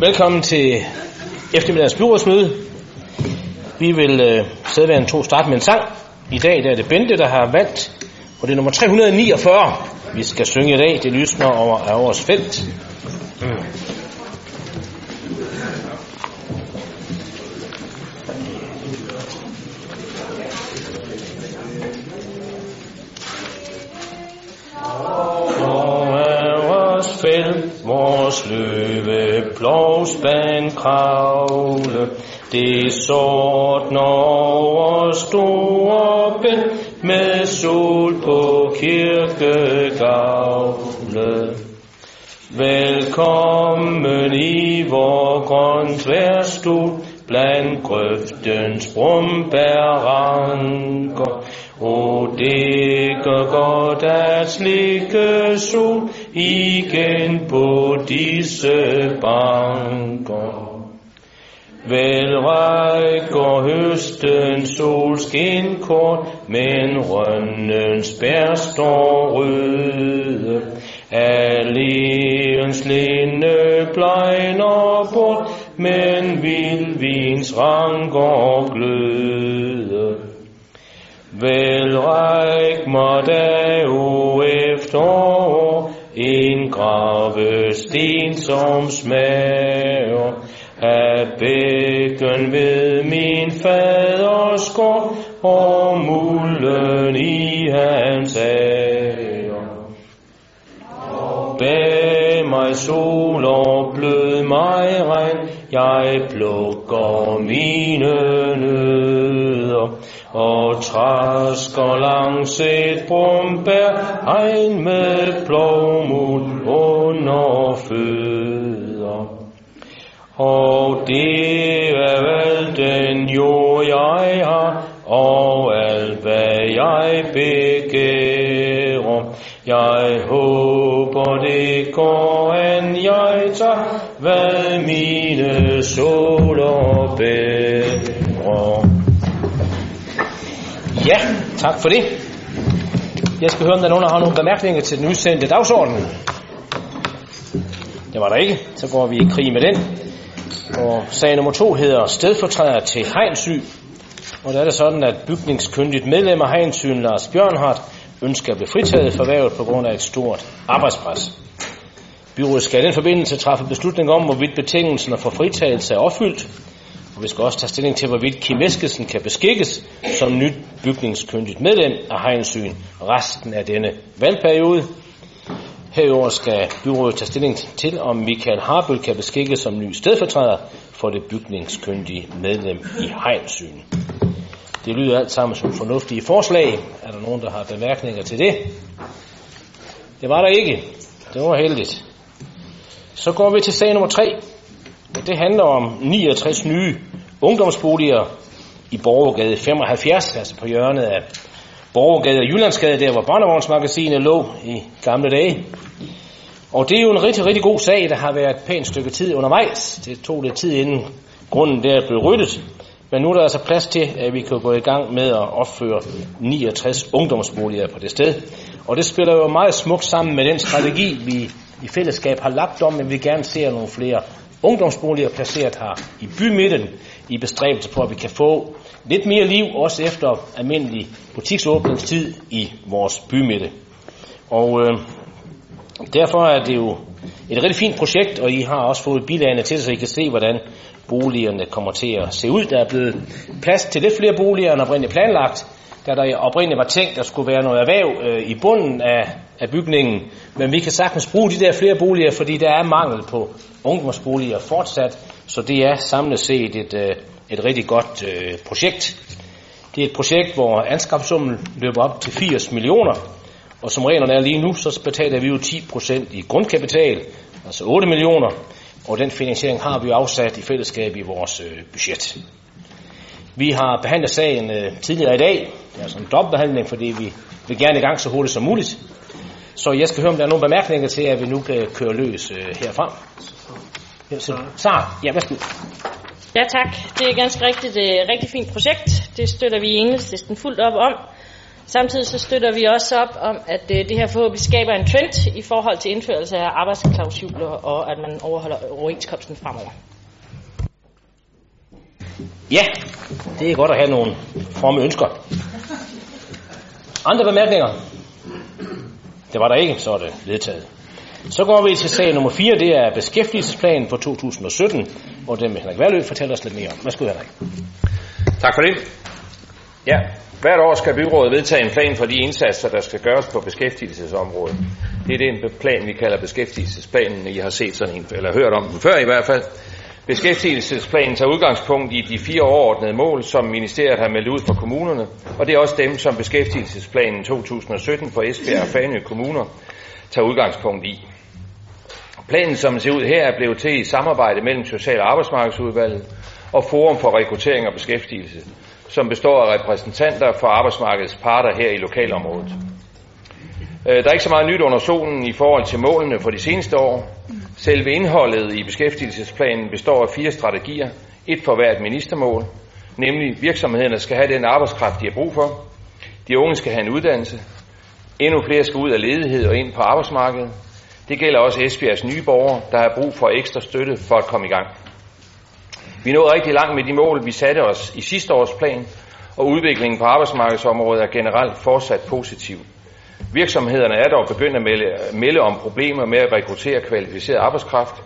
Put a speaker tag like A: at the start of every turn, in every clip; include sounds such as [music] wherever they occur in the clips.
A: Velkommen til eftermiddagens byrådsmøde. Vi vil øh, sædværende to starte med en sang. I dag der er det Bente, der har valgt, og det er nummer 349, vi skal synge i dag. Det lysner over af vores felt. Mm. Fæld vores løve, plovsband kravle, det sort over store bænd, med sol på kirkegavle. Velkommen i vor grøntværstue, blandt grøftens brumbærranker. O, det gør godt at slikke sol igen på disse banker. Vel rækker høsten solskin kort, men rønnens bær står røde. Alléens linde blegner bort, men vildvins ranker gløde. Vel ræk mig dag efter en grave sten som smager, af bækken ved min faders gård, og mulden i hans ager. Bag mig sol og blød mig regn, jeg plukker mine nødder, og træsker langs et brumbær, hegn med plovmul under fødder. Og det er vel den jord, jeg har, og alt hvad jeg begærer. Jeg håber det går an, jeg tager, hvad mine soler bærer. Ja, tak for det. Jeg skal høre, om der er nogen, der har nogle bemærkninger til den udsendte dagsorden. Det var der ikke. Så går vi i krig med den. Og sag nummer to hedder stedfortræder til Hegnsy. Og der er det sådan, at bygningskyndigt medlem af Heinsyn, Lars Bjørnhardt, ønsker at blive fritaget for værvet på grund af et stort arbejdspres. Byrådet skal i den forbindelse træffe beslutning om, hvorvidt betingelserne for fritagelse er opfyldt, og vi skal også tage stilling til, hvorvidt Kim Eskesen kan beskikkes som nyt bygningskyndigt medlem af Hegensyn resten af denne valgperiode. Herover skal byrådet tage stilling til, om Michael Harbøl kan beskikkes som ny stedfortræder for det bygningskyndige medlem i Hegensyn. Det lyder alt sammen som fornuftige forslag. Er der nogen, der har bemærkninger til det? Det var der ikke. Det var heldigt. Så går vi til sag nummer 3. Det handler om 69 nye ungdomsboliger i Borgergade 75, altså på hjørnet af Borgergade og Jyllandsgade, der hvor Barnevognsmagasinet lå i gamle dage. Og det er jo en rigtig, rigtig god sag, der har været et pænt stykke tid undervejs. Det tog lidt tid inden grunden der blev ryddet. Men nu er der altså plads til, at vi kan gå i gang med at opføre 69 ungdomsboliger på det sted. Og det spiller jo meget smukt sammen med den strategi, vi i fællesskab har lagt om, at vi gerne ser nogle flere ungdomsboliger placeret her i bymidten, i bestræbelse på, at vi kan få lidt mere liv, også efter almindelig butiksåbningstid i vores bymidte. Og øh, derfor er det jo et rigtig fint projekt, og I har også fået bilagene til, så I kan se, hvordan boligerne kommer til at se ud. Der er blevet plads til lidt flere boliger end oprindeligt planlagt, da der oprindeligt var tænkt, at der skulle være noget erhverv øh, i bunden af, af bygningen. Men vi kan sagtens bruge de der flere boliger, fordi der er mangel på ungdomsboliger fortsat. Så det er samlet set et, øh, et rigtig godt øh, projekt. Det er et projekt, hvor anskabssummen løber op til 80 millioner. Og som reglerne er lige nu, så betaler vi jo 10% i grundkapital, altså 8 millioner. Og den finansiering har vi jo afsat i fællesskab i vores øh, budget. Vi har behandlet sagen øh, tidligere i dag. Det er altså en dobbeltbehandling, fordi vi vil gerne i gang så hurtigt som muligt. Så jeg skal høre, om der er nogle bemærkninger til, at vi nu kan køre løs øh, herfra. Så, Sara, ja, værsgo.
B: Ja tak, det er ganske rigtigt et rigtig fint projekt. Det støtter vi i enhedslisten fuldt op om. Samtidig så støtter vi også op om, at øh, det her forhåbentlig skaber en trend i forhold til indførelse af arbejdsklausuler og at man overholder overenskomsten fremover.
A: Ja, det er godt at have nogle fromme ønsker. Andre bemærkninger? Det var der ikke, så er det vedtaget. Så går vi til sag nummer 4, det er beskæftigelsesplanen for 2017, og den vil Henrik Valø fortælle os lidt mere om. Værsgo, Henrik.
C: Tak for det. Ja, hvert år skal byrådet vedtage en plan for de indsatser, der skal gøres på beskæftigelsesområdet. Det er den plan, vi kalder beskæftigelsesplanen. I har set sådan en, eller hørt om den før i hvert fald. Beskæftigelsesplanen tager udgangspunkt i de fire overordnede mål, som ministeriet har meldt ud for kommunerne, og det er også dem, som beskæftigelsesplanen 2017 for Esbjerg og Fanø kommuner tager udgangspunkt i. Planen, som den ser ud her, er blevet til i samarbejde mellem Social- og Arbejdsmarkedsudvalget og Forum for Rekruttering og Beskæftigelse, som består af repræsentanter for arbejdsmarkedets parter her i lokalområdet. Øh, der er ikke så meget nyt under solen i forhold til målene for de seneste år. Selve indholdet i beskæftigelsesplanen består af fire strategier, et for hvert ministermål, nemlig virksomhederne skal have den arbejdskraft, de har brug for, de unge skal have en uddannelse, endnu flere skal ud af ledighed og ind på arbejdsmarkedet. Det gælder også Esbjergs nye borgere, der har brug for ekstra støtte for at komme i gang. Vi nåede rigtig langt med de mål, vi satte os i sidste års plan, og udviklingen på arbejdsmarkedsområdet er generelt fortsat positiv. Virksomhederne er dog begyndt at melde, melde om problemer med at rekruttere kvalificeret arbejdskraft.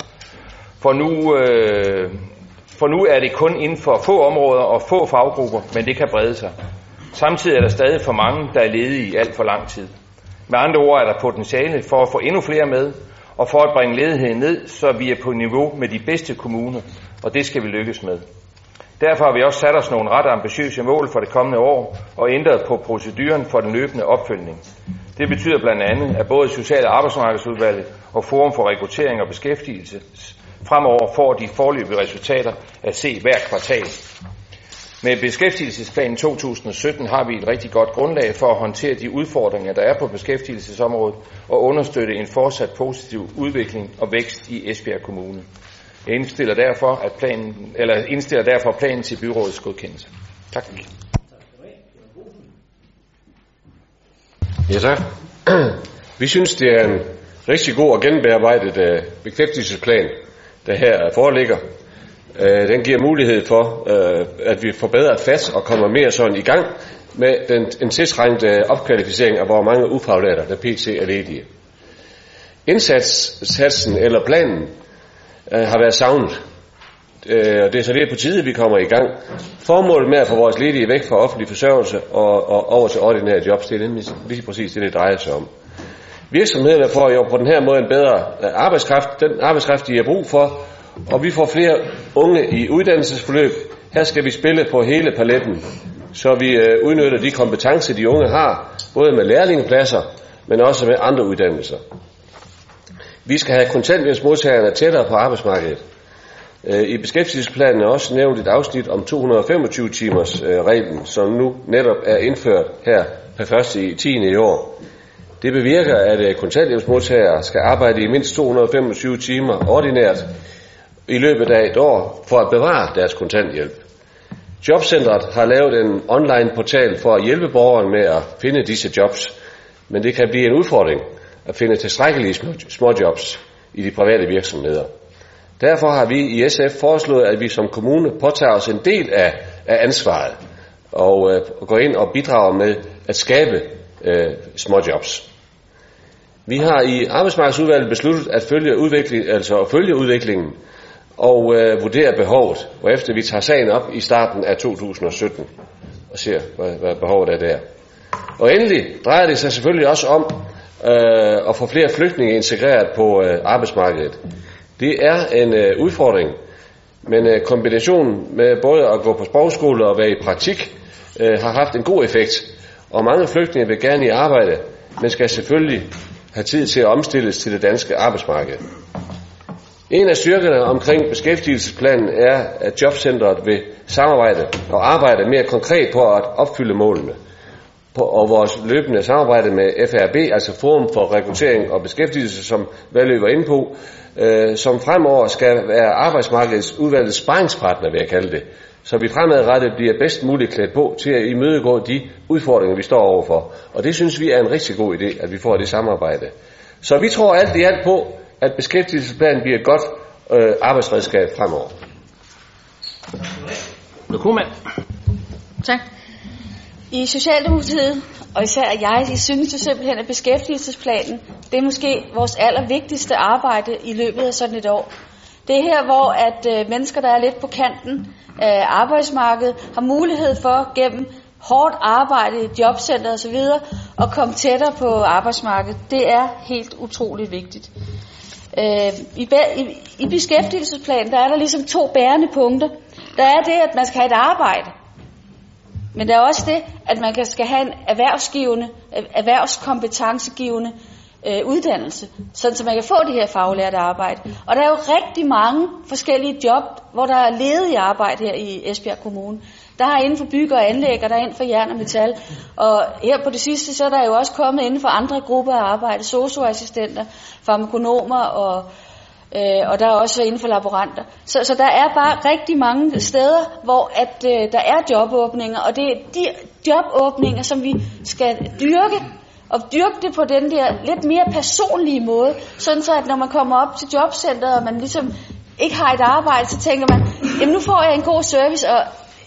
C: For nu, øh, for nu er det kun inden for få områder og få faggrupper, men det kan brede sig. Samtidig er der stadig for mange, der er ledige i alt for lang tid. Med andre ord er der potentiale for at få endnu flere med, og for at bringe ledigheden ned, så vi er på niveau med de bedste kommuner, og det skal vi lykkes med. Derfor har vi også sat os nogle ret ambitiøse mål for det kommende år og ændret på proceduren for den løbende opfølgning. Det betyder blandt andet, at både Social- og Arbejdsmarkedsudvalget og Forum for Rekruttering og Beskæftigelse fremover får de forløbige resultater at se hver kvartal. Med beskæftigelsesplanen 2017 har vi et rigtig godt grundlag for at håndtere de udfordringer, der er på beskæftigelsesområdet og understøtte en fortsat positiv udvikling og vækst i Esbjerg Kommune. Jeg indstiller derfor, at planen, eller indstiller derfor planen til byrådets godkendelse. Tak.
D: Ja, tak. Vi synes, det er en rigtig god og genbearbejdet uh, øh, bekræftelsesplan, der her foreligger. Uh, den giver mulighed for, uh, at vi forbedrer fast og kommer mere sådan i gang med den, en tiltrængte opkvalificering af hvor mange ufaglærte, der pt. er ledige. Indsatssatsen eller planen øh, har været savnet. Øh, og det er så det på tide, vi kommer i gang. Formålet med at få vores ledige væk fra offentlig forsørgelse og, og over til ordinære jobs, det er nemlig lige præcis det, det drejer sig om. Virksomhederne får jo på den her måde en bedre øh, arbejdskraft, den arbejdskraft, de har brug for, og vi får flere unge i uddannelsesforløb. Her skal vi spille på hele paletten, så vi øh, udnytter de kompetencer, de unge har, både med lærlingepladser, men også med andre uddannelser. Vi skal have kontanthjælpsmodtagerne tættere på arbejdsmarkedet. Øh, I beskæftigelsesplanen er også nævnt et afsnit om 225 timers øh, reglen, som nu netop er indført her per 1. i 10. i år. Det bevirker, at øh, kontanthjælpsmodtagere skal arbejde i mindst 225 timer ordinært i løbet af et år for at bevare deres kontanthjælp. Jobcentret har lavet en online portal for at hjælpe borgeren med at finde disse jobs, men det kan blive en udfordring at finde tilstrækkelige småjobs i de private virksomheder. Derfor har vi i SF foreslået, at vi som kommune påtager os en del af, af ansvaret og øh, går ind og bidrager med at skabe øh, småjobs. Vi har i arbejdsmarkedsudvalget besluttet at følge, udvikling, altså at følge udviklingen og øh, vurdere behovet, efter vi tager sagen op i starten af 2017 og ser, hvad, hvad behovet er der. Og endelig drejer det sig selvfølgelig også om øh, og få flere flygtninge integreret på øh, arbejdsmarkedet. Det er en øh, udfordring, men øh, kombinationen med både at gå på sprogskole og være i praktik øh, har haft en god effekt. Og mange flygtninge vil gerne i arbejde, men skal selvfølgelig have tid til at omstilles til det danske arbejdsmarked. En af styrkerne omkring beskæftigelsesplanen er, at jobcentret vil samarbejde og arbejde mere konkret på at opfylde målene på, og vores løbende samarbejde med FRB, altså Forum for Rekruttering og Beskæftigelse, som Valø var inde på, øh, som fremover skal være arbejdsmarkedets udvalgte sparringspartner, vil jeg kalde det. Så vi fremadrettet bliver bedst muligt klædt på til at imødegå de udfordringer, vi står overfor. Og det synes vi er en rigtig god idé, at vi får det samarbejde. Så vi tror alt i alt på, at beskæftigelsesplanen bliver et godt øh, arbejdsredskab fremover.
E: Tak. I Socialdemokratiet, og især jeg, I synes jo simpelthen, at beskæftigelsesplanen, det er måske vores allervigtigste arbejde i løbet af sådan et år. Det er her, hvor at øh, mennesker, der er lidt på kanten af arbejdsmarkedet, har mulighed for gennem hårdt arbejde i jobcenter osv. at komme tættere på arbejdsmarkedet. Det er helt utroligt vigtigt. Øh, i, i, I beskæftigelsesplanen, der er der ligesom to bærende punkter. Der er det, at man skal have et arbejde. Men der er også det, at man skal have en erhvervsgivende, erhvervskompetencegivende øh, uddannelse, sådan så man kan få det her faglærte arbejde. Og der er jo rigtig mange forskellige job, hvor der er ledige arbejde her i Esbjerg Kommune. Der er inden for bygge og anlæg, og der er inden for jern og metal. Og her på det sidste, så er der jo også kommet inden for andre grupper af arbejde, socioassistenter, farmakonomer og Øh, og der er også inden for laboranter. Så, så der er bare rigtig mange steder, hvor at øh, der er jobåbninger, og det er de jobåbninger, som vi skal dyrke, og dyrke det på den der lidt mere personlige måde, sådan så at når man kommer op til jobcentret, og man ligesom ikke har et arbejde, så tænker man, jamen nu får jeg en god service, og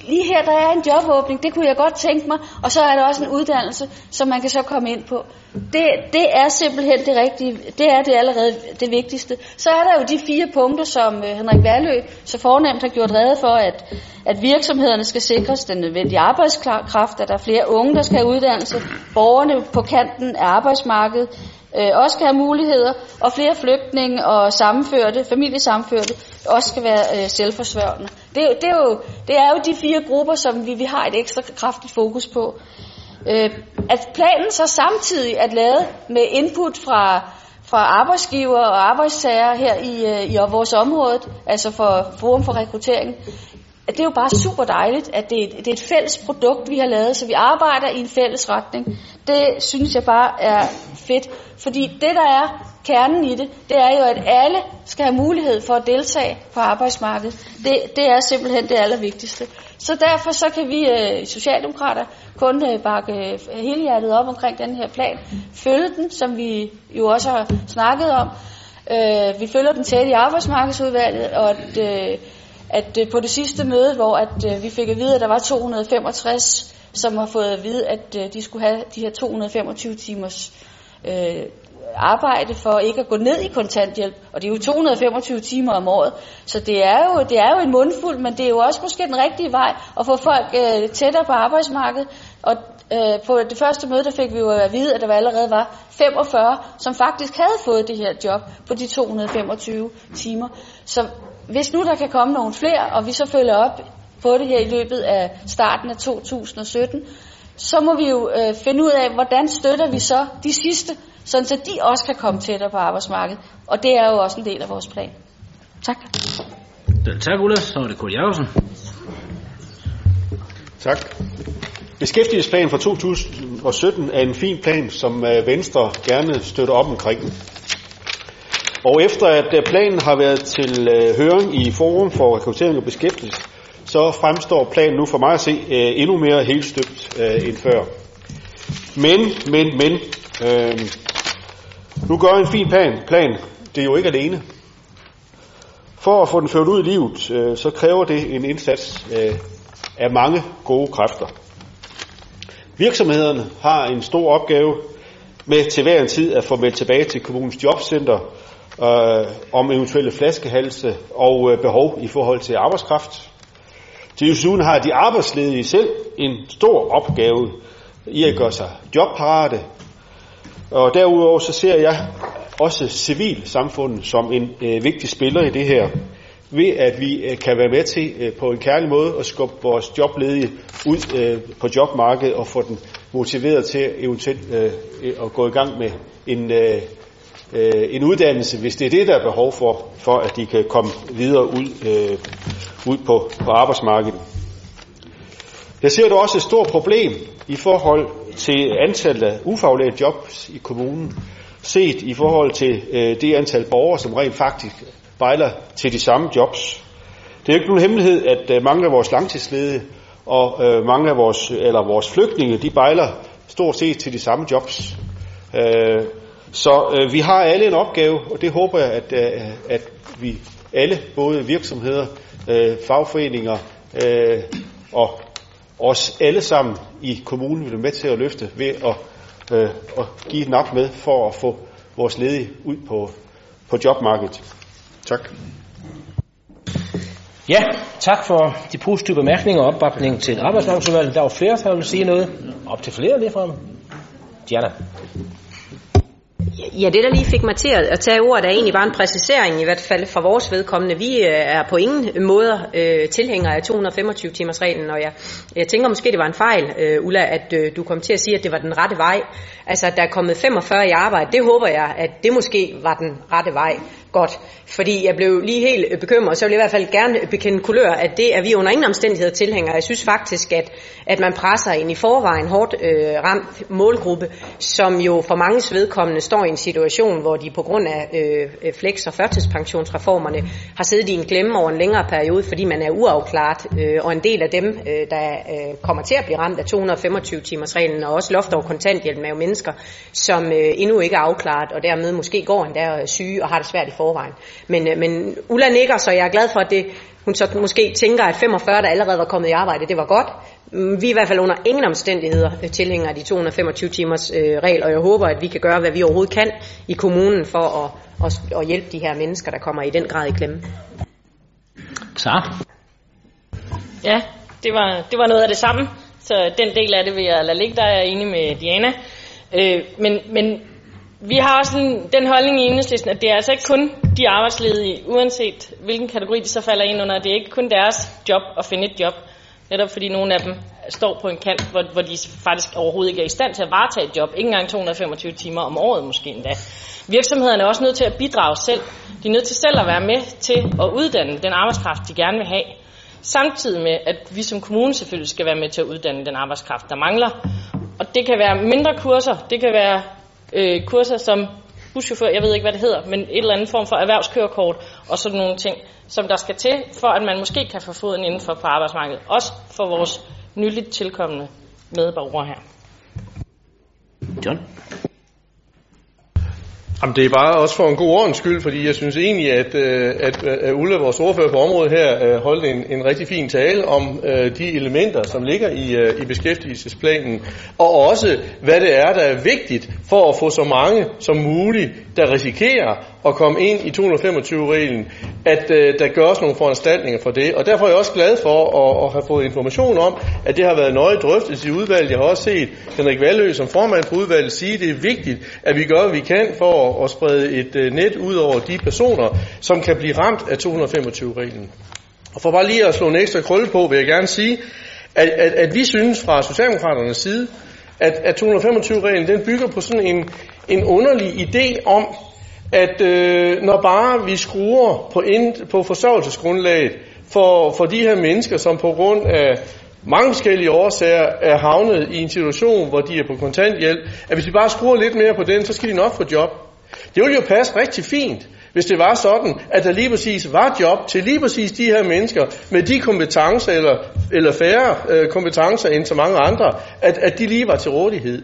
E: lige her der er en jobåbning, det kunne jeg godt tænke mig, og så er der også en uddannelse, som man kan så komme ind på. Det, det er simpelthen det rigtige, det er det allerede det vigtigste. Så er der jo de fire punkter, som øh, Henrik Værlø så fornemt har gjort redde for, at, at virksomhederne skal sikres den nødvendige arbejdskraft, at der er flere unge, der skal have uddannelse, borgerne på kanten af arbejdsmarkedet, øh, også skal have muligheder, og flere flygtninge og sammenførte, familiesammenførte også skal være øh, selvforsørgende. Det, det, er jo, det er jo de fire grupper, som vi, vi har et ekstra kraftigt fokus på. Øh, at planen så samtidig er lavet med input fra, fra arbejdsgiver og arbejdstager her i, øh, i vores område, altså for Forum for Rekruttering, det er jo bare super dejligt, at det er, et, det er et fælles produkt, vi har lavet, så vi arbejder i en fælles retning. Det synes jeg bare er fedt, fordi det, der er kernen i det, det er jo, at alle skal have mulighed for at deltage på arbejdsmarkedet. Det, det er simpelthen det allervigtigste. Så derfor så kan vi øh, socialdemokrater kun øh, bakke øh, hele hjertet op omkring den her plan. Følge den, som vi jo også har snakket om. Øh, vi følger den tæt i arbejdsmarkedsudvalget, og at, øh, at øh, på det sidste møde, hvor at, øh, vi fik at vide, at der var 265, som har fået at vide, at øh, de skulle have de her 225 timers øh, arbejde for ikke at gå ned i kontanthjælp, og det er jo 225 timer om året, så det er jo, det er jo en mundfuld, men det er jo også måske den rigtige vej at få folk øh, tættere på arbejdsmarkedet, og øh, på det første møde, der fik vi jo at vide, at der allerede var 45, som faktisk havde fået det her job på de 225 timer. Så hvis nu der kan komme nogle flere, og vi så følger op på det her i løbet af starten af 2017, så må vi jo øh, finde ud af, hvordan støtter vi så de sidste, sådan så de også kan komme tættere på arbejdsmarkedet. Og det er jo også en del af vores plan. Tak.
A: Tak, Ulla. Så er det Kurt Jacobsen.
F: Tak. Beskæftigelsesplanen for 2017 er en fin plan, som øh, Venstre gerne støtter op omkring. Og efter at øh, planen har været til øh, høring i Forum for Rekruttering og Beskæftigelse, så fremstår planen nu for mig at se endnu mere helt støbt end før. Men, men, men, øh, nu gør en fin plan, plan, det er jo ikke alene. For at få den ført ud i livet, øh, så kræver det en indsats øh, af mange gode kræfter. Virksomhederne har en stor opgave med til hver en tid at få meldt tilbage til kommunens jobcenter øh, om eventuelle flaskehalse og øh, behov i forhold til arbejdskraft. Til desuden har de arbejdsledige selv en stor opgave i at gøre sig jobparate, og derudover så ser jeg også civilsamfundet som en øh, vigtig spiller i det her, ved at vi øh, kan være med til øh, på en kærlig måde at skubbe vores jobledige ud øh, på jobmarkedet og få den motiveret til eventuelt øh, at gå i gang med en, øh, øh, en uddannelse, hvis det er det, der er behov for, for at de kan komme videre ud, øh, ud på, på arbejdsmarkedet. Jeg ser dog også et stort problem i forhold til antallet af ufaglærte jobs i kommunen, set i forhold til øh, det antal borgere, som rent faktisk bejler til de samme jobs. Det er jo ikke nogen hemmelighed, at øh, mange af vores langtidsledige og øh, mange af vores, eller vores flygtninge, de bejler stort set til de samme jobs. Øh, så øh, vi har alle en opgave, og det håber jeg, at, øh, at vi alle, både virksomheder, øh, fagforeninger øh, og os alle sammen i kommunen vil være med til at løfte ved at, øh, at give nok med for at få vores ledige ud på, på jobmarkedet. Tak.
A: Ja, tak for de positive bemærkninger og opbakning til arbejdsmarkedsudvalget. Der var flere, der ville sige noget. Op til flere lige frem. Diana.
G: Ja, det der lige fik mig til at tage ordet er egentlig bare en præcisering, i hvert fald fra vores vedkommende. Vi øh, er på ingen måder øh, tilhængere af 225 timers reglen, og jeg, jeg tænker måske, det var en fejl, øh, Ulla, at øh, du kom til at sige, at det var den rette vej. Altså, at der er kommet 45 i arbejde, det håber jeg, at det måske var den rette vej godt. Fordi jeg blev lige helt øh, bekymret, så vil jeg i hvert fald gerne bekende kulør, at det er vi under ingen omstændigheder tilhængere. Jeg synes faktisk, at, at man presser en i forvejen hårdt øh, ramt målgruppe, som jo for mange vedkommende står i en situation, hvor de på grund af øh, flex- og førtidspensionsreformerne har siddet i en glemme over en længere periode, fordi man er uafklaret, øh, og en del af dem, øh, der øh, kommer til at blive ramt af 225-timers-reglen, og også loft over kontanthjælp, er jo mennesker, som øh, endnu ikke er afklaret, og dermed måske går endda øh, syge og har det svært i forvejen. Men, øh, men Ulla nikker, så jeg er glad for, at det, hun så måske tænker, at 45, der allerede var kommet i arbejde, det var godt. Vi er i hvert fald under ingen omstændigheder øh, tilhængere af de 225 timers øh, regel, og jeg håber, at vi kan gøre, hvad vi overhovedet kan i kommunen for at, at, at hjælpe de her mennesker, der kommer i den grad i klemme.
A: Klar.
B: Ja, det var, det var noget af det samme, så den del af det vil jeg lade ligge, der er jeg enig med Diana. Øh, men, men vi har også en, den holdning i enhedslisten, at det er altså ikke kun de arbejdsledige, uanset hvilken kategori de så falder ind under. Det er ikke kun deres job at finde et job. Netop fordi nogle af dem står på en kant, hvor, hvor de faktisk overhovedet ikke er i stand til at varetage et job. Ikke engang 225 timer om året måske endda. Virksomhederne er også nødt til at bidrage selv. De er nødt til selv at være med til at uddanne den arbejdskraft, de gerne vil have. Samtidig med, at vi som kommune selvfølgelig skal være med til at uddanne den arbejdskraft, der mangler. Og det kan være mindre kurser, det kan være øh, kurser som buschauffør, jeg ved ikke, hvad det hedder, men et eller andet form for erhvervskørekort og sådan nogle ting, som der skal til, for at man måske kan få foden indenfor på arbejdsmarkedet. Også for vores nyligt tilkommende medborgere her.
A: John?
H: Jamen, det er bare også for en god ordens skyld, fordi jeg synes egentlig, at, øh, at, at Ulla, vores ordfører på området her, øh, holdt en, en rigtig fin tale om uh, de elementer, som ligger i, uh, i beskæftigelsesplanen, og også hvad det er, der er vigtigt for at få så mange som muligt, der risikerer at komme ind i 225-reglen, at øh, der gøres nogle foranstaltninger for det. Og derfor er jeg også glad for at, at have fået information om, at det har været nøje drøftet i udvalget. Jeg har også set Henrik Valø som formand for udvalget sige, at det er vigtigt, at vi gør, hvad vi kan for at sprede et øh, net ud over de personer, som kan blive ramt af 225-reglen. Og for bare lige at slå en ekstra krølle på, vil jeg gerne sige, at, at, at vi synes fra Socialdemokraternes side, at, at 225-reglen den bygger på sådan en, en underlig idé om, at øh, når bare vi skruer på, ind, på forsørgelsesgrundlaget for, for de her mennesker, som på grund af mange forskellige årsager er havnet i en situation, hvor de er på kontanthjælp, at hvis vi bare skruer lidt mere på den, så skal de nok få job. Det ville jo passe rigtig fint, hvis det var sådan, at der lige præcis var job til lige præcis de her mennesker med de kompetencer eller, eller færre øh, kompetencer end så mange andre, at, at de lige var til rådighed.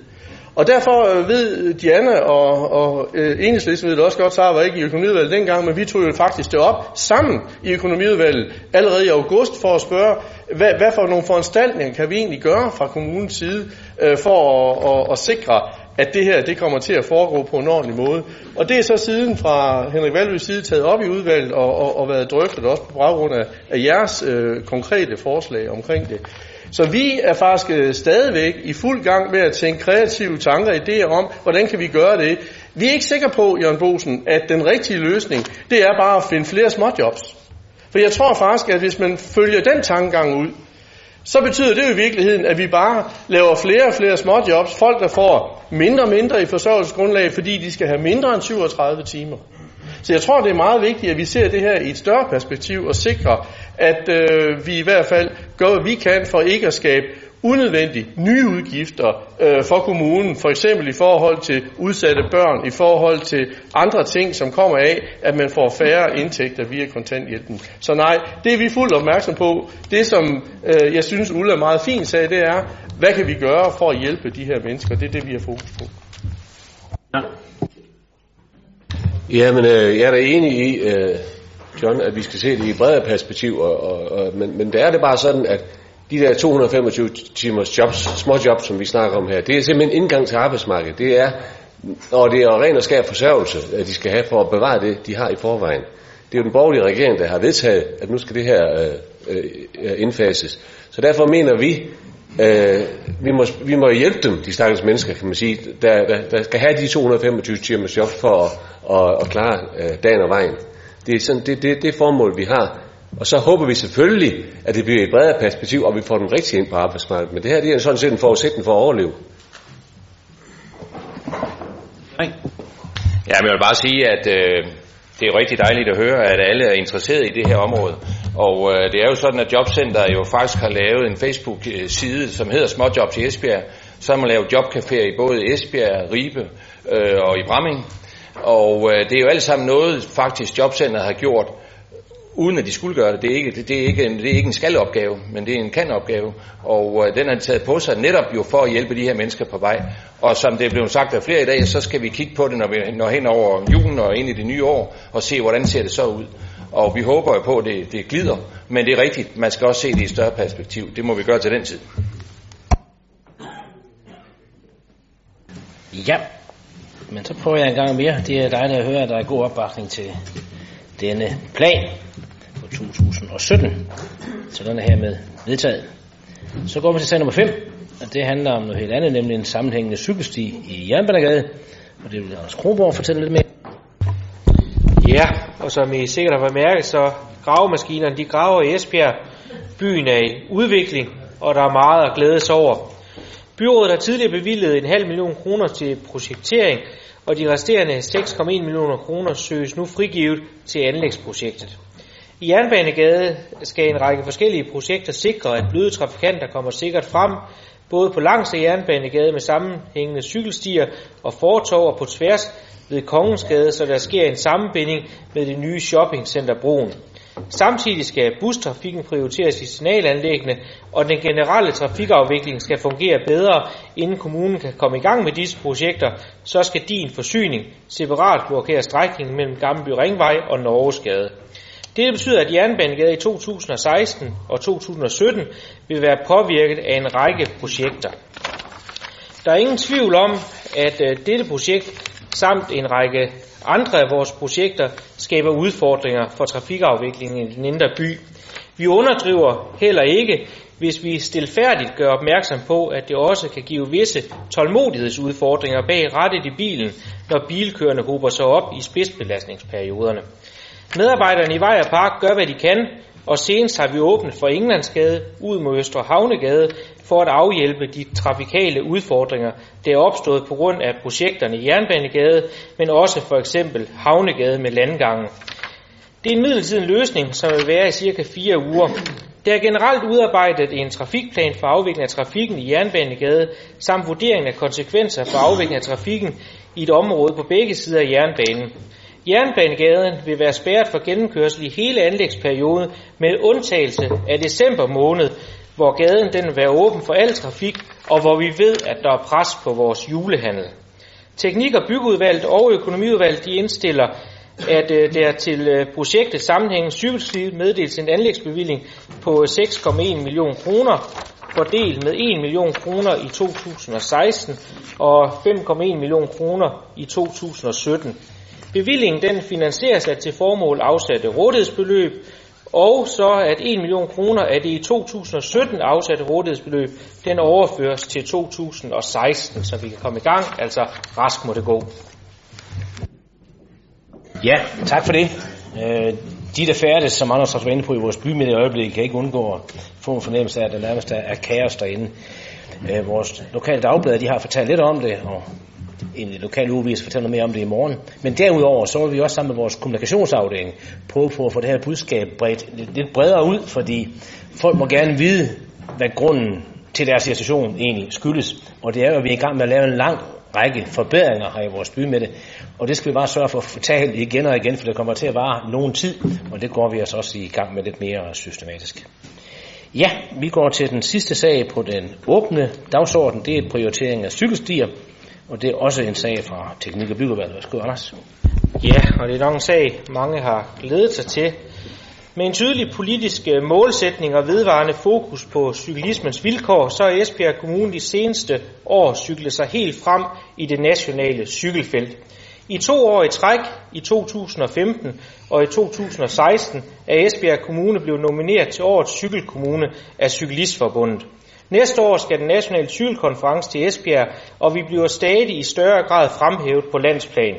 H: Og derfor øh, ved Diana og, og øh, enhedslisten ved det også godt, så var ikke i økonomiudvalget dengang, men vi tog jo faktisk det op sammen i økonomiudvalget allerede i august for at spørge, hvad, hvad for nogle foranstaltninger kan vi egentlig gøre fra kommunens side øh, for at, at, at sikre, at det her det kommer til at foregå på en ordentlig måde. Og det er så siden fra Henrik Valøs side taget op i udvalget og, og, og været drøftet også på baggrund af, af jeres øh, konkrete forslag omkring det. Så vi er faktisk øh, stadigvæk i fuld gang med at tænke kreative tanker og idéer om, hvordan kan vi gøre det. Vi er ikke sikre på, Jørgen Bosen, at den rigtige løsning, det er bare at finde flere småjobs. For jeg tror faktisk, at hvis man følger den tankegang ud, så betyder det jo i virkeligheden, at vi bare laver flere og flere småjobs. Folk, der får mindre og mindre i forsørgelsesgrundlag, fordi de skal have mindre end 37 timer. Så jeg tror, det er meget vigtigt, at vi ser det her i et større perspektiv og sikrer, at øh, vi i hvert fald gør, hvad vi kan for ikke at skabe unødvendige nye udgifter øh, for kommunen, for eksempel i forhold til udsatte børn, i forhold til andre ting, som kommer af, at man får færre indtægter via kontanthjælpen. Så nej, det er vi fuldt opmærksom på. Det, som øh, jeg synes, Ulla meget fint sagde, det er, hvad kan vi gøre for at hjælpe de her mennesker? Det er det, vi har fokus på.
D: Ja, Jamen, øh, jeg er da enig i, øh, John, at vi skal se det i et bredere perspektiv, og, og, og, men, men der er det bare sådan, at de der 225 timers jobs, små jobs, som vi snakker om her, det er simpelthen indgang til arbejdsmarkedet. Det er, og det er ren og skær forsørgelse, at de skal have for at bevare det, de har i forvejen. Det er jo den borgerlige regering, der har vedtaget, at nu skal det her øh, øh, indfases. Så derfor mener vi, øh, vi, må, vi må hjælpe dem, de stakkels mennesker, kan man sige, der, der, der skal have de 225 timers job for at, at, at klare øh, dagen og vejen. Det er sådan, det, det, det formål, vi har. Og så håber vi selvfølgelig, at det bliver et bredere perspektiv, og vi får dem rigtig ind på arbejdsmarkedet. Men det her det er sådan set en forudsætning for at overleve.
C: Ja, men jeg vil bare sige, at øh, det er rigtig dejligt at høre, at alle er interesseret i det her område. Og øh, det er jo sådan, at Jobcenter jo faktisk har lavet en Facebook-side, som hedder Småjobs i Esbjerg. Så har lavet jobcaféer i både Esbjerg, Ribe øh, og i Bramming. Og øh, det er jo alt sammen noget, faktisk Jobcenter har gjort, uden at de skulle gøre det. Det er ikke, det, det er ikke, en, det er ikke en skalopgave, men det er en kan-opgave. Og øh, den har de taget på sig netop jo for at hjælpe de her mennesker på vej. Og som det er blevet sagt af flere i dag, så skal vi kigge på det, når vi når hen over julen og ind i det nye år, og se, hvordan ser det så ud. Og vi håber jo på, at det, det glider, men det er rigtigt, man skal også se det i et større perspektiv. Det må vi gøre til den tid.
A: Ja, men så prøver jeg en gang mere. Det er dejligt at høre, at der er god opbakning til denne plan for 2017. Så den er hermed vedtaget. Så går vi til sag nummer 5, og det handler om noget helt andet, nemlig en sammenhængende cykelsti i Jernbanegade. Og det vil Anders Kronborg fortælle lidt mere.
I: Ja, og som I sikkert har bemærket, så gravemaskinerne de graver i Esbjerg. Byen er i udvikling, og der er meget at glædes over. Byrådet har tidligere bevilget en halv million kroner til projektering, og de resterende 6,1 millioner kroner søges nu frigivet til anlægsprojektet. I Jernbanegade skal en række forskellige projekter sikre, at bløde trafikanter kommer sikkert frem, både på langs af Jernbanegade med sammenhængende cykelstier og fortov og på tværs ved Kongensgade, så der sker en sammenbinding med det nye shoppingcenter Broen. Samtidig skal bustrafikken prioriteres i signalanlæggene, og den generelle trafikafvikling skal fungere bedre, inden kommunen kan komme i gang med disse projekter, så skal din forsyning separat blokere strækningen mellem Gammelby Ringvej og Norgesgade. Det betyder, at Jernbanegade i 2016 og 2017 vil være påvirket af en række projekter. Der er ingen tvivl om, at øh, dette projekt samt en række andre af vores projekter skaber udfordringer for trafikafviklingen i den indre by. Vi underdriver heller ikke, hvis vi stilfærdigt gør opmærksom på, at det også kan give visse tålmodighedsudfordringer bag rettet i bilen, når bilkørende hober sig op i spidsbelastningsperioderne. Medarbejderne i Vej og Park gør, hvad de kan, og senest har vi åbnet for Englandsgade ud mod Østre Havnegade for at afhjælpe de trafikale udfordringer, der er opstået på grund af projekterne i Jernbanegade, men også for eksempel Havnegade med landgangen. Det er en midlertidig løsning, som vil være i cirka fire uger. Der er generelt udarbejdet en trafikplan for afvikling af trafikken i Jernbanegade, samt vurdering af konsekvenser for afvikling af trafikken i et område på begge sider af jernbanen. Jernbanegaden vil være spærret for gennemkørsel i hele anlægsperioden med undtagelse af december måned, hvor gaden den vil være åben for al trafik, og hvor vi ved, at der er pres på vores julehandel. Teknik- og byggeudvalget og økonomiudvalget de indstiller, at øh, der til øh, projektet Sammenhængen cykelsti meddeles en anlægsbevilling på 6,1 millioner kroner, fordelt med 1 million kroner i 2016 og 5,1 millioner kroner i 2017. Bevillingen den finansieres af til formål afsatte rådighedsbeløb, og så at 1 million kroner af det i 2017 afsatte rådighedsbeløb, den overføres til 2016, så vi kan komme i gang. Altså rask må det gå.
A: Ja, tak for det. Øh, de, der færdes, som Anders har været inde på i vores bymiddel i øjeblikket, kan ikke undgå at få en fornemmelse af, at der nærmest er kaos derinde. Øh, vores lokale dagblad, de har fortalt lidt om det, og en lokal ugevis fortæller noget mere om det i morgen. Men derudover, så vil vi også sammen med vores kommunikationsafdeling prøve på at få det her budskab bredt lidt, bredere ud, fordi folk må gerne vide, hvad grunden til deres situation egentlig skyldes. Og det er jo, at vi er i gang med at lave en lang række forbedringer her i vores by med det. Og det skal vi bare sørge for at fortælle igen og igen, for det kommer til at vare nogen tid, og det går vi altså også i gang med lidt mere systematisk. Ja, vi går til den sidste sag på den åbne dagsorden. Det er prioritering af cykelstier, og det er også en sag fra Teknik- og Byggevalget. Værsgo, Anders.
I: Ja, og det er nok en sag, mange har glædet sig til. Med en tydelig politisk øh, målsætning og vedvarende fokus på cyklismens vilkår, så har Esbjerg Kommune de seneste år cyklet sig helt frem i det nationale cykelfelt. I to år i træk, i 2015 og i 2016, er Esbjerg Kommune blevet nomineret til årets cykelkommune af Cyklistforbundet. Næste år skal den nationale cykelkonference til Esbjerg, og vi bliver stadig i større grad fremhævet på landsplan.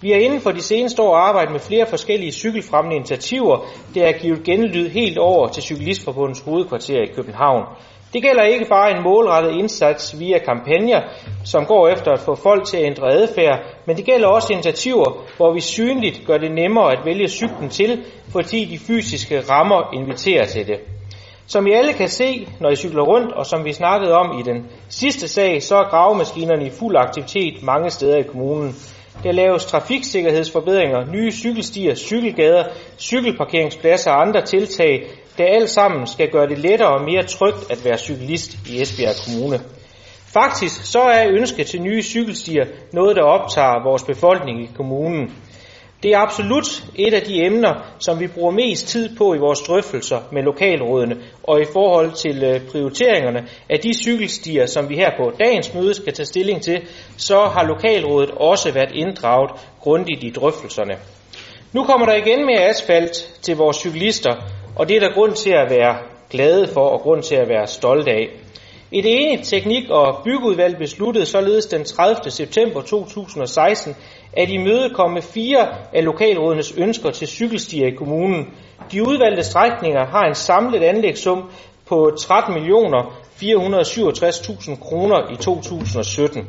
I: Vi har inden for de seneste år arbejdet med flere forskellige cykelfremmende initiativer, der har givet genlyd helt over til Cyklistforbundets hovedkvarter i København. Det gælder ikke bare en målrettet indsats via kampagner, som går efter at få folk til at ændre adfærd, men det gælder også initiativer, hvor vi synligt gør det nemmere at vælge cyklen til, fordi de fysiske rammer inviterer til det. Som I alle kan se, når I cykler rundt, og som vi snakkede om i den sidste sag, så er gravemaskinerne i fuld aktivitet mange steder i kommunen. Der laves trafiksikkerhedsforbedringer, nye cykelstier, cykelgader, cykelparkeringspladser og andre tiltag, der alt sammen skal gøre det lettere og mere trygt at være cyklist i Esbjerg Kommune. Faktisk så er ønsket til nye cykelstier noget, der optager vores befolkning i kommunen. Det er absolut et af de emner, som vi bruger mest tid på i vores drøftelser med lokalrådene og i forhold til øh, prioriteringerne af de cykelstier, som vi her på dagens møde skal tage stilling til, så har lokalrådet også været inddraget grundigt i drøftelserne. Nu kommer der igen mere asfalt til vores cyklister, og det er der grund til at være glade for og grund til at være stolte af. Et enigt teknik- og byggeudvalg besluttede således den 30. september 2016 at imødekomme fire af lokalrådenes ønsker til cykelstier i kommunen. De udvalgte strækninger har en samlet anlægssum på 13 millioner 467.000 kroner i 2017.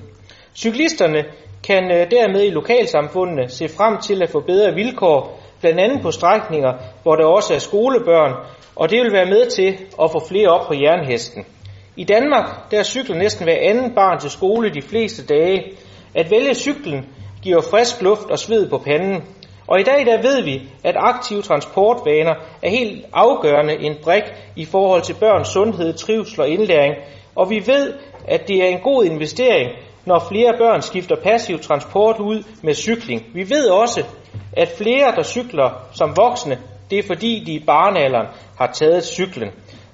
I: Cyklisterne kan øh, dermed i lokalsamfundene se frem til at få bedre vilkår, blandt andet på strækninger, hvor der også er skolebørn, og det vil være med til at få flere op på jernhesten. I Danmark der cykler næsten hver anden barn til skole de fleste dage. At vælge cyklen giver frisk luft og sved på panden. Og i dag der ved vi, at aktive transportvaner er helt afgørende en brik i forhold til børns sundhed, trivsel og indlæring. Og vi ved, at det er en god investering, når flere børn skifter passiv transport ud med cykling. Vi ved også, at flere, der cykler som voksne, det er fordi de i barnealderen har taget cyklen.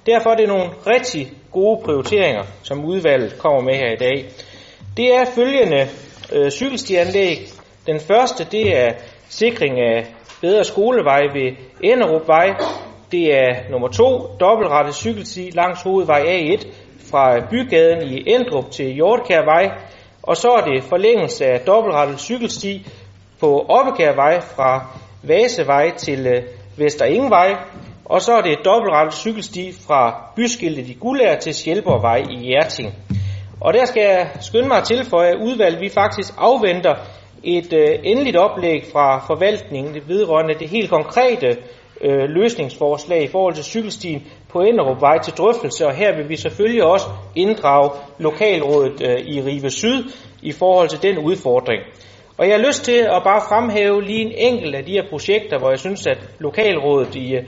I: Derfor er det nogle rigtig gode prioriteringer, som udvalget kommer med her i dag. Det er følgende øh, cykelstianlæg. Den første, det er sikring af bedre skolevej ved Enderupvej. Det er nummer to, dobbeltrettet cykelsti langs hovedvej A1 fra Bygaden i Endrup til Hjortkærvej. Og så er det forlængelse af dobbeltrettet cykelsti på Oppekærvej fra Vasevej til øh, Vester Ingevej. Og så er det dobbeltrettet cykelsti fra byskiltet i Gullær til Sjælborgvej i Hjerting. Og der skal jeg skynde mig at tilføje, at udvalget vi faktisk afventer et øh, endeligt oplæg fra forvaltningen det vedrørende det helt konkrete øh, løsningsforslag i forhold til cykelstien på Enderupvej til drøftelse, og her vil vi selvfølgelig også inddrage lokalrådet øh, i Rive Syd i forhold til den udfordring. Og jeg har lyst til at bare fremhæve lige en enkelt af de her projekter, hvor jeg synes, at lokalrådet i, øh,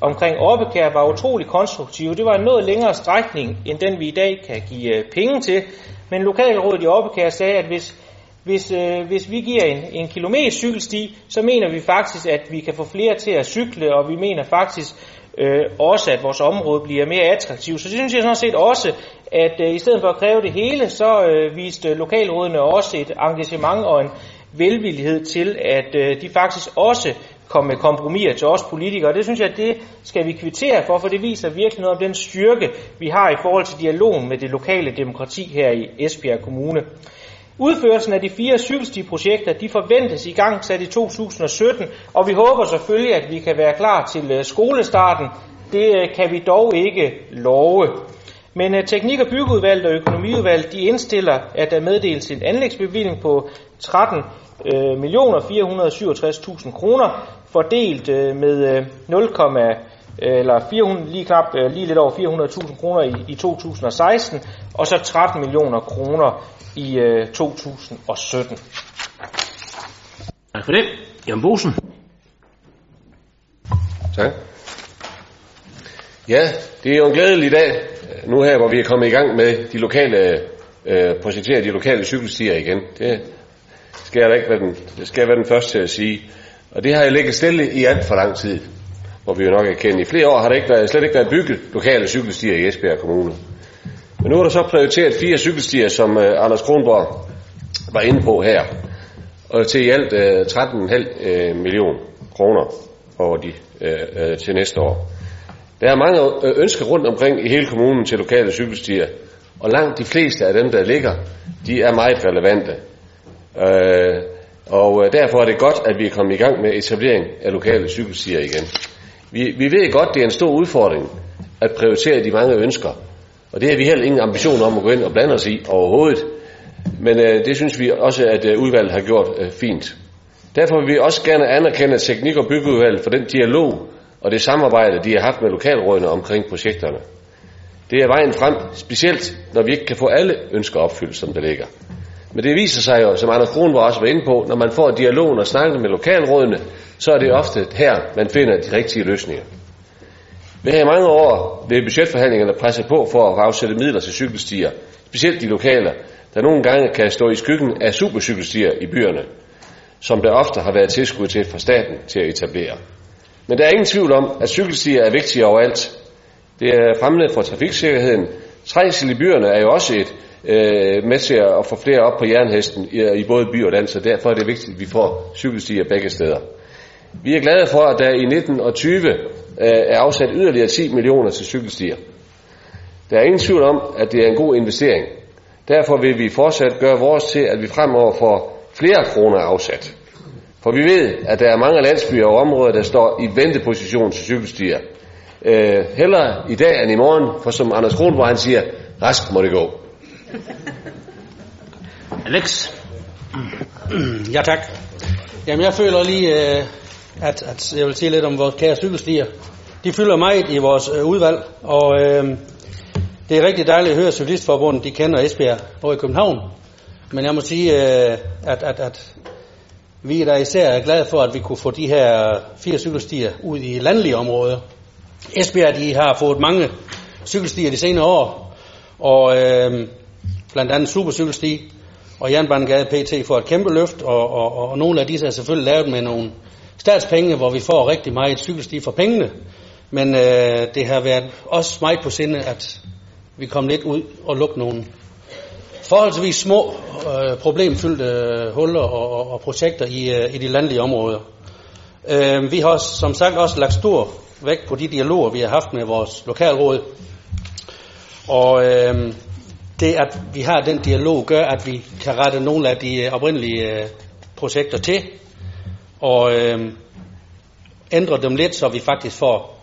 I: omkring Orbekær var utrolig konstruktive. Det var en noget længere strækning, end den vi i dag kan give øh, penge til. Men lokalrådet i Orbekær sagde, at hvis, hvis, øh, hvis vi giver en, en kilometer cykelsti, så mener vi faktisk, at vi kan få flere til at cykle, og vi mener faktisk øh, også, at vores område bliver mere attraktivt. Så det synes jeg sådan set også, at øh, i stedet for at kræve det hele, så øh, viste lokalrådene også et engagement og en velvillighed til, at øh, de faktisk også komme med kompromiser til os politikere. Det synes jeg, det skal vi kvittere for, for det viser virkelig noget om den styrke, vi har i forhold til dialogen med det lokale demokrati her i Esbjerg Kommune. Udførelsen af de fire cykelstiprojekter, de forventes i gang sat i 2017, og vi håber selvfølgelig, at vi kan være klar til øh, skolestarten. Det øh, kan vi dog ikke love. Men uh, teknik- og byggeudvalget og økonomiudvalget, de indstiller, at der meddeles en anlægsbevilling på 13 467.000 kroner, fordelt øh, med øh, eller 400, lige knap øh, lige lidt over 400.000 kroner i, i 2016, og så 13 millioner kroner i øh, 2017.
A: Tak for det. Jan Bosen.
D: Tak. Ja, det er jo en glædelig dag, nu her, hvor vi er kommet i gang med de lokale, øh, projektere de lokale cykelstier igen. Det skal jeg da ikke være den, det skal jeg være den første til at sige. Og det har jeg ligget stille i alt for lang tid, hvor vi jo nok er kendt. I flere år har der ikke været, slet ikke været bygget lokale cykelstier i Esbjerg Kommune. Men nu er der så prioriteret fire cykelstier, som øh, Anders Kronborg var inde på her, og til i alt øh, 13,5 øh, millioner kroner over de, øh, øh, til næste år. Der er mange øh, ønsker rundt omkring i hele kommunen til lokale cykelstier, og langt de fleste af dem, der ligger, de er meget relevante. Øh, og øh, derfor er det godt, at vi er kommet i gang med etablering af lokale cykelstier igen. Vi, vi ved godt, det er en stor udfordring at prioritere de mange ønsker, og det har vi heller ingen ambition om at gå ind og blande os i overhovedet. Men øh, det synes vi også, at øh, udvalget har gjort øh, fint. Derfor vil vi også gerne anerkende teknik- og byggeudvalget for den dialog og det samarbejde, de har haft med lokalrådene omkring projekterne. Det er vejen frem, specielt når vi ikke kan få alle ønsker opfyldt, som det ligger. Men det viser sig jo, som Anders Kronborg også var inde på, når man får dialogen og snakker med lokalrådene, så er det ofte her, man finder de rigtige løsninger. Vi har i mange år ved budgetforhandlingerne presset på for at afsætte midler til cykelstier, specielt de lokale, der nogle gange kan stå i skyggen af supercykelstier i byerne, som der ofte har været tilskud til fra staten til at etablere. Men der er ingen tvivl om, at cykelstier er vigtige overalt. Det er fremmende for trafiksikkerheden. Trængsel i byerne er jo også et øh, med til at få flere op på jernhesten i, i både by og land, så derfor er det vigtigt, at vi får cykelstier begge steder. Vi er glade for, at der i 1920 øh, er afsat yderligere 10 millioner til cykelstier. Der er ingen tvivl om, at det er en god investering. Derfor vil vi fortsat gøre vores til, at vi fremover får flere kroner afsat. For vi ved, at der er mange landsbyer og områder, der står i venteposition til cykelstier. Øh, hellere i dag end i morgen, for som Anders Kronborg han siger, rask må det gå. [laughs]
A: Alex.
J: Ja, tak. Jamen, jeg føler lige, øh, at, at jeg vil sige lidt om vores kære cykelstier. De fylder meget i vores øh, udvalg, og øh, det er rigtig dejligt at høre, at Cyklistforbundet de kender Esbjerg og i København. Men jeg må sige, øh, at, at, at vi er da især glade for, at vi kunne få de her fire cykelstier ud i landlige områder. Esbjerg de har fået mange cykelstier de senere år, og øh, blandt andet supercykelsti, og Jernbanegade PT får et kæmpe løft, og, og, og nogle af disse er selvfølgelig lavet med nogle statspenge, hvor vi får rigtig meget cykelsti for pengene. Men øh, det har været også meget på sinde, at vi kom lidt ud og lukkede nogle forholdsvis små øh, problemfyldte øh, huller og, og, og projekter i, øh, i de landlige områder. Øh, vi har som sagt også lagt stor vægt på de dialoger, vi har haft med vores lokalråd. Og øh, det, at vi har den dialog, gør, at vi kan rette nogle af de øh, oprindelige øh, projekter til, og øh, ændre dem lidt, så vi faktisk får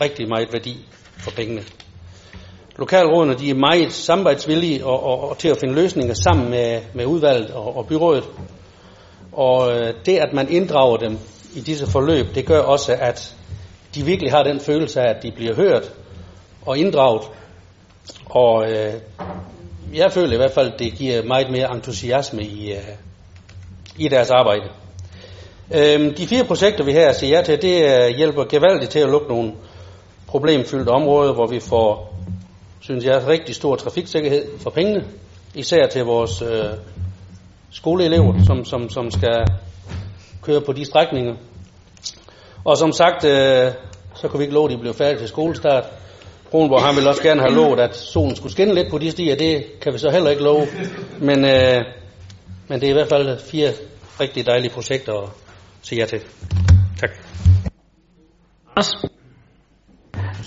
J: rigtig meget værdi for pengene. Lokalrådene de er meget samarbejdsvillige og, og, og til at finde løsninger sammen med, med udvalget og, og byrådet. Og øh, det, at man inddrager dem i disse forløb, det gør også, at de virkelig har den følelse af, at de bliver hørt og inddraget. Og øh, jeg føler i hvert fald, at det giver meget mere entusiasme i, øh, i deres arbejde. Øh, de fire projekter, vi her siger ja til, det øh, hjælper gevaldigt til at lukke nogle problemfyldte områder, hvor vi får, synes jeg, rigtig stor trafiksikkerhed for pengene, især til vores øh, skoleelever, som, som, som skal køre på de strækninger. Og som sagt, øh, så kan vi ikke love, at de bliver færdige til skolestart. Kronborg han ville også gerne have lovet, at solen skulle skinne lidt på de stier. Det kan vi så heller ikke love. Men, øh, men det er i hvert fald fire rigtig dejlige projekter at sige ja til. Tak.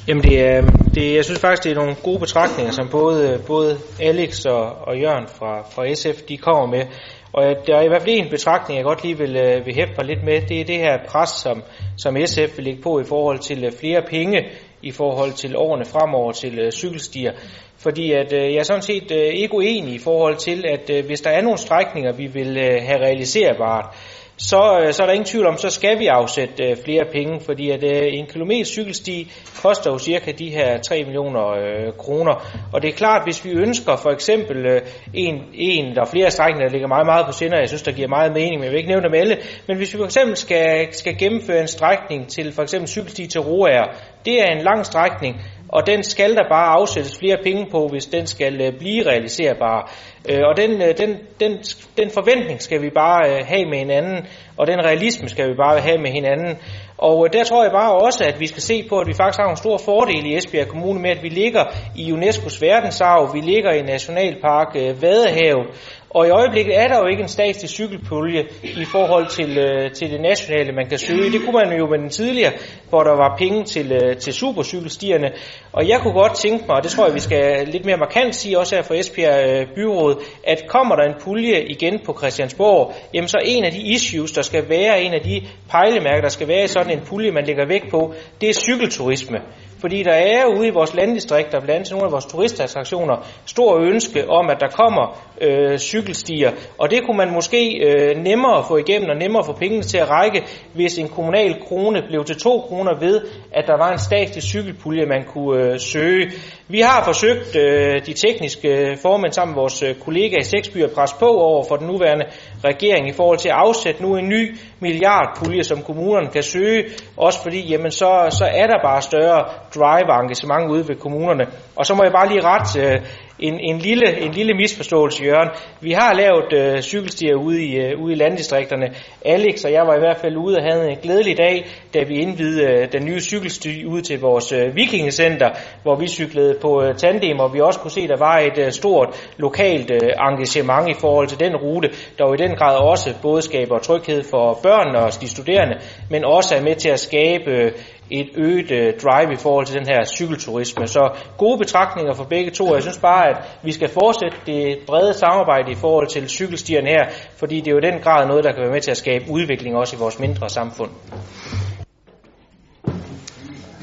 I: Jamen det er, det, jeg synes faktisk, det er nogle gode betragtninger, som både, både Alex og, og Jørgen fra, fra SF, de kommer med. Og der er i hvert fald en betragtning, jeg godt lige vil, øh, vil hæfte mig lidt med, det er det her pres, som, som SF vil lægge på i forhold til øh, flere penge i forhold til årene fremover til øh, cykelstier. Fordi at, øh, jeg er sådan set øh, ikke uenig i forhold til, at øh, hvis der er nogle strækninger, vi vil øh, have realiserbart, så, øh, så er der ingen tvivl om, så skal vi afsætte øh, flere penge, fordi at øh, en kilometer cykelsti koster jo cirka de her 3 millioner øh, kroner. Og det er klart, hvis vi ønsker for eksempel øh, en, en der flere strækninger, der ligger meget, meget på sender, jeg synes, der giver meget mening, men jeg vil ikke nævne dem alle, men hvis vi for eksempel skal, skal gennemføre en strækning til for eksempel cykelsti til Roager, det er en lang strækning, og den skal der bare afsættes flere penge på, hvis den skal øh, blive realiserbar. Øh, og den, øh, den, den, den forventning skal vi bare have med hinanden, og den realisme skal vi bare have med hinanden. Og der tror jeg bare også, at vi skal se på, at vi faktisk har en stor fordel i Esbjerg Kommune med, at vi ligger i UNESCO's verdensarv, vi ligger i Nationalpark Vadehavet, og i øjeblikket er der jo ikke en statslig cykelpulje i forhold til, øh, til det nationale, man kan søge. Det kunne man jo med den tidligere, hvor der var penge til, øh, til supercykelstierne. Og jeg kunne godt tænke mig, og det tror jeg, vi skal lidt mere markant sige også her fra Esbjerg øh, Byråd, at kommer der en pulje igen på Christiansborg, jamen så en af de issues, der skal være, en af de pejlemærker, der skal være i sådan en pulje, man lægger vægt på, det er cykelturisme. Fordi der er ude i vores landdistrikter, blandt andet nogle af vores turistattraktioner, stor ønske om, at der kommer øh, cykelstier. Og det kunne man måske øh, nemmere få igennem og nemmere få pengene til at række, hvis en kommunal krone blev til to kroner ved, at der var en statslig cykelpulje, man kunne øh, søge. Vi har forsøgt øh, de tekniske øh, formænd sammen med vores øh, kollega i Seksby at presse på over for den nuværende regering i forhold til at afsætte nu en ny milliardpulje, som kommunerne kan søge, også fordi jamen, så, så er der bare større drive-engagement ude ved kommunerne. Og så må jeg bare lige ret øh, en, en, lille, en lille misforståelse, Jørgen. Vi har lavet øh, cykelstier ude i, øh, ude i landdistrikterne. Alex og jeg var i hvert fald ude og havde en glædelig dag, da vi indvidede øh, den nye cykelsti ud til vores øh, vikingecenter, hvor vi cyklede på øh, tandem, og vi også kunne se, at der var et øh, stort lokalt øh, engagement i forhold til den rute, der jo i den grad også både skaber tryghed for børn og de studerende, men også er med til at skabe øh, et øget øh, drive i forhold til den her cykelturisme. Så gode betragtninger for begge to. Jeg synes bare, at vi skal fortsætte det brede samarbejde i forhold til cykelstierne her, fordi det er jo den grad noget, der kan være med til at skabe udvikling også i vores mindre samfund.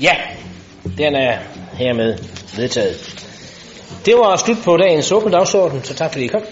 A: Ja, den er hermed vedtaget. Det var slut på dagens åbne dagsorden, så tak fordi I kom.